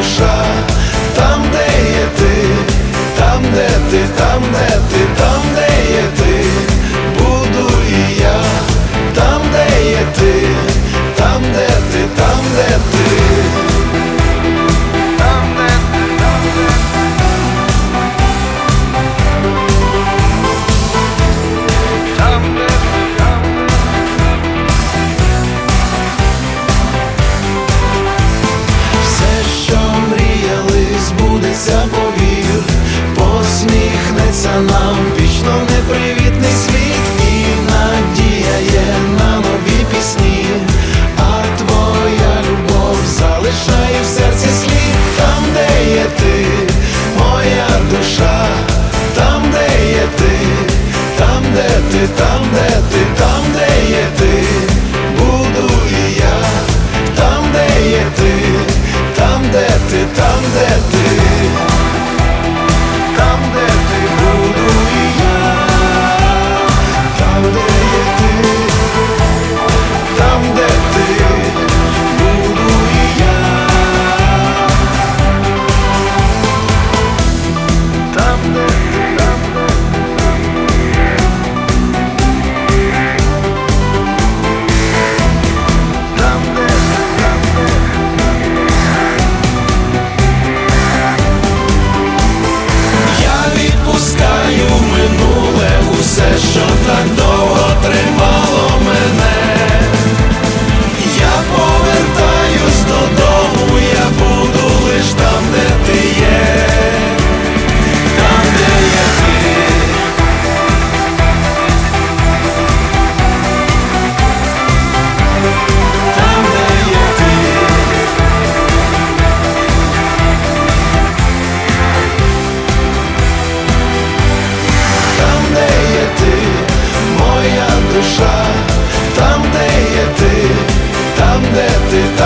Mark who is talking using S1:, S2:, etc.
S1: душа, там, де є ти, там, де ти, там, де ти. planeta минуле усе, що так довго тримало. душа, там, де є ти, там, де ти.